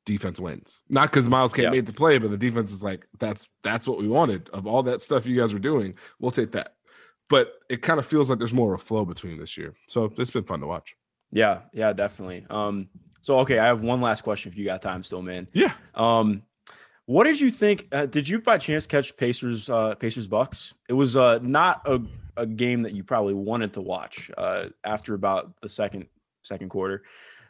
defense wins. Not because Miles can't Yeah. make the play, but the defense is like that's that's what we wanted of all that stuff you guys were doing. We'll take that. But it kind of feels like there's more of a flow between this year, so it's been fun to watch. Yeah, yeah, definitely. Um, so okay, I have one last question if you got time still, man. Yeah. Um, what did you think? Uh, did you by chance catch Pacers uh, Pacers Bucks? It was uh, not a, a game that you probably wanted to watch uh, after about the second second quarter,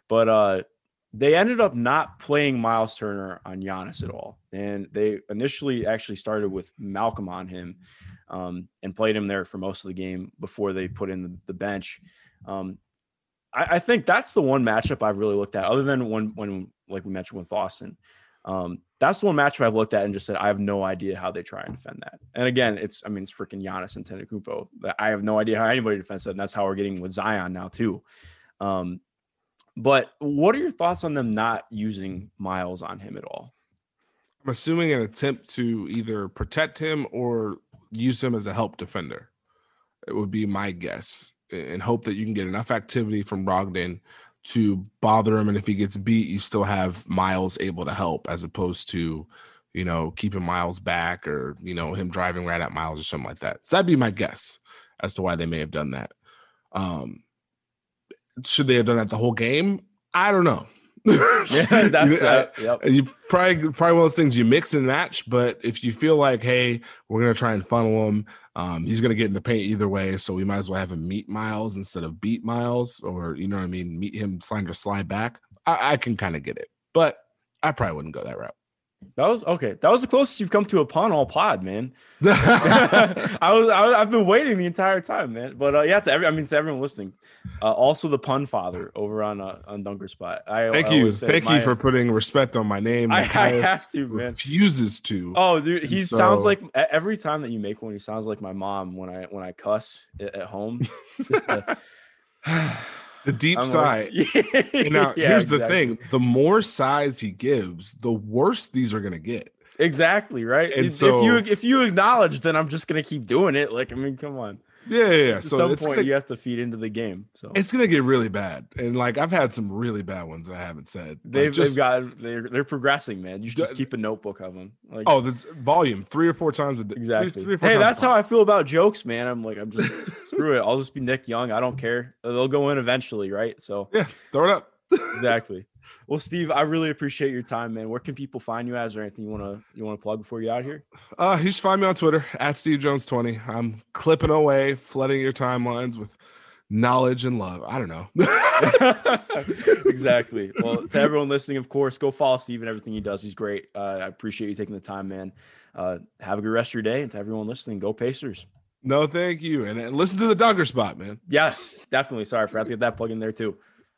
but uh, they ended up not playing Miles Turner on Giannis at all, and they initially actually started with Malcolm on him, um, and played him there for most of the game before they put in the, the bench. Um, I, I think that's the one matchup I've really looked at, other than when when like we mentioned with Boston. Um, that's the one matchup I've looked at and just said I have no idea how they try and defend that. And again, it's I mean it's freaking Giannis and. That I have no idea how anybody defends that, and that's how we're getting with Zion now too. Um, but what are your thoughts on them not using Miles on him at all? I'm assuming an attempt to either protect him or use him as a help defender. It would be my guess, and hope that you can get enough activity from Brogdon to bother him. And if he gets beat, you still have Miles able to help, as opposed to, you know, keeping Miles back or you know him driving right at Miles or something like that. So that'd be my guess as to why they may have done that. Um, should they have done that the whole game? I don't know. Yeah, that's You uh, yep. you probably probably one of those things you mix and match. But if you feel like, hey, we're gonna try and funnel him, um, he's gonna get in the paint either way, so we might as well have him meet Miles instead of beat Miles, or you know what I mean, meet him slide or slide back. I, I can kind of get it, but I probably wouldn't go that route. That was okay. That was the closest you've come to a pun all pod, man. I was, I, I've been waiting the entire time, man. But uh, yeah, to every I mean to everyone listening, uh, also the pun father over on uh, on Dunker Spot. I Thank I you, thank my- you for putting respect on my name. I- I have to, man. Refuses to. Oh, dude, he And sounds like every time that you make one, he sounds like my mom when I when I cuss at, at home. It's just a- the deep I'm sigh. like- Yeah, now yeah, here's the thing: the more size he gives, the worse these are gonna get. Exactly right. And if so- you if you acknowledge, then I'm just gonna keep doing it. Like I mean, come on. Yeah, yeah. yeah. At So some it's point, gonna, you have to feed into the game. So it's gonna get really bad, and like I've had some really bad ones that I haven't said. They've just- they've got they're they're progressing, man. You should just keep a notebook of them. Like oh, that's volume three or four times a day. exactly. three four hey, that's how. I feel about jokes, man. I'm like, I'm just screw it. I'll just be Nick Young. I don't care. They'll go in eventually, right? So Yeah, throw it up. exactly. Well, Steve, I really appreciate your time, man. Where can people find you as or anything you wanna you wanna plug before you out here? Uh, you should find me on Twitter at Steve Jones twenty. I'm clipping away, flooding your timelines with knowledge and love. I don't know. exactly. Well, to everyone listening, of course, go follow Steve and everything he does. He's great. Uh, I appreciate you taking the time, man. Uh, have a good rest of your day. And to everyone listening, go Pacers. No, thank you, and, and listen to the Dunker Spot, man. Yes, definitely. Sorry, I forgot to get that plug in there too.